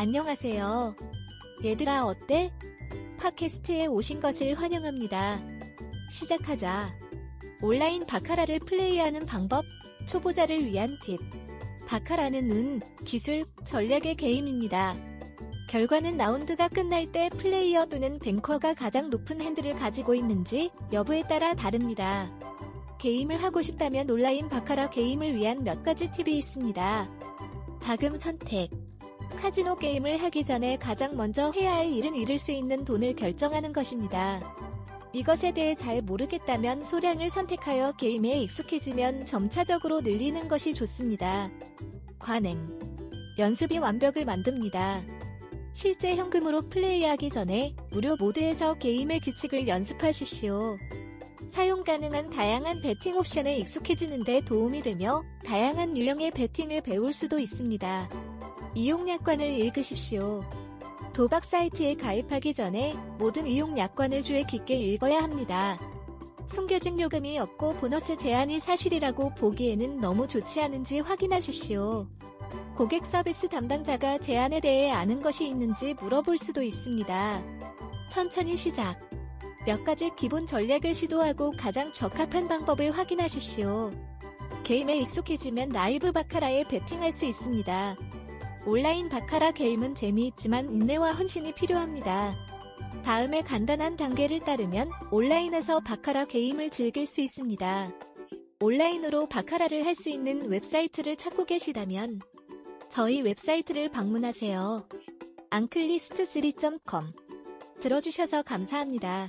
안녕하세요. 얘들아 어때? 팟캐스트에 오신 것을 환영합니다. 시작하자. 온라인 바카라를 플레이하는 방법, 초보자를 위한 팁. 바카라는 은, 기술, 전략의 게임입니다. 결과는 라운드가 끝날 때 플레이어 또는 뱅커가 가장 높은 핸드를 가지고 있는지 여부에 따라 다릅니다. 게임을 하고 싶다면 온라인 바카라 게임을 위한 몇 가지 팁이 있습니다. 자금 선택. 카지노 게임을 하기 전에 가장 먼저 해야 할 일은 잃을 수 있는 돈을 결정하는 것입니다. 이것에 대해 잘 모르겠다면 소량을 선택하여 게임에 익숙해지면 점차적으로 늘리는 것이 좋습니다. 관행. 연습이 완벽을 만듭니다. 실제 현금으로 플레이하기 전에 무료 모드에서 게임의 규칙을 연습하십시오. 사용 가능한 다양한 베팅 옵션에 익숙해지는데 도움이 되며 다양한 유형의 베팅을 배울 수도 있습니다. 이용 약관을 읽으십시오. 도박 사이트에 가입하기 전에 모든 이용 약관을 주의 깊게 읽어야 합니다. 숨겨진 요금이 없고 보너스 제한이 사실이라고 보기에는 너무 좋지 않은지 확인하십시오. 고객 서비스 담당자가 제한에 대해 아는 것이 있는지 물어볼 수도 있습니다. 천천히 시작. 몇 가지 기본 전략을 시도하고 가장 적합한 방법을 확인하십시오. 게임에 익숙해지면 라이브 바카라에 베팅할 수 있습니다. 온라인 바카라 게임은 재미있지만 인내와 헌신이 필요합니다. 다음의 간단한 단계를 따르면 온라인에서 바카라 게임을 즐길 수 있습니다. 온라인으로 바카라를 할 수 있는 웹사이트를 찾고 계시다면 저희 웹사이트를 방문하세요. 앙클리스트3.com 들어주셔서 감사합니다.